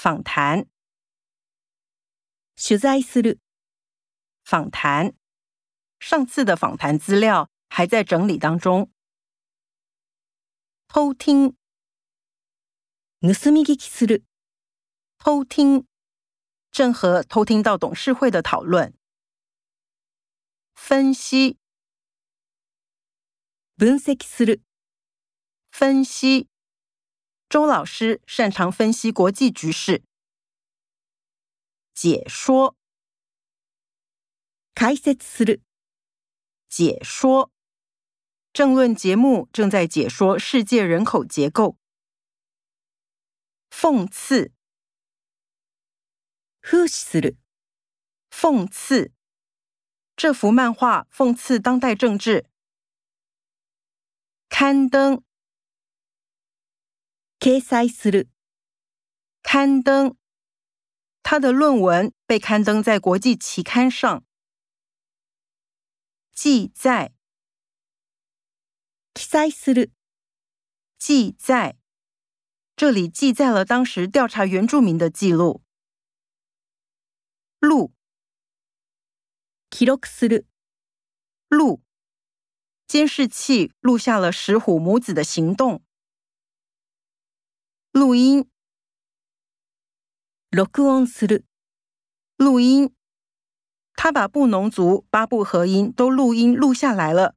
访谈。取材する。访谈。上次的访谈资料还在整理当中。偷听。盗み聞きする。偷听。郑和偷听到董事会的讨论。分析。分析する。分析。 周老师擅长分析国际局势。解说。解説する。解说。政论节目正在解说世界人口结构。讽刺。風刺する。讽刺。这幅漫画讽刺当代政治。刊登。 掲載する。刊登。他的论文被刊登在国际期刊上。记载。記載する。记载。这里记载了当时调查原住民的记录。录。記録する。录。监视器录下了石虎母子的行动。 录音，录音，他把布农族八部合音都录音录下来了。